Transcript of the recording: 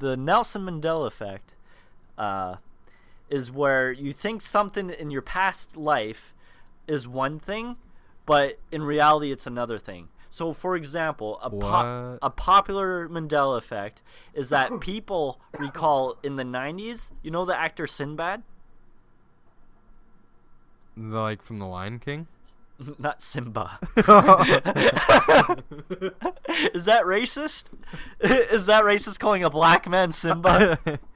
the Nelson Mandela effect uh, is where you think something in your past life is one thing, but in reality it's another thing. So, for example, a, po- a popular Mandela effect is that people recall in the 90s, you know the actor Sinbad? Like from the Lion King. Not Simba. is that racist? Is that racist calling a black man Simba?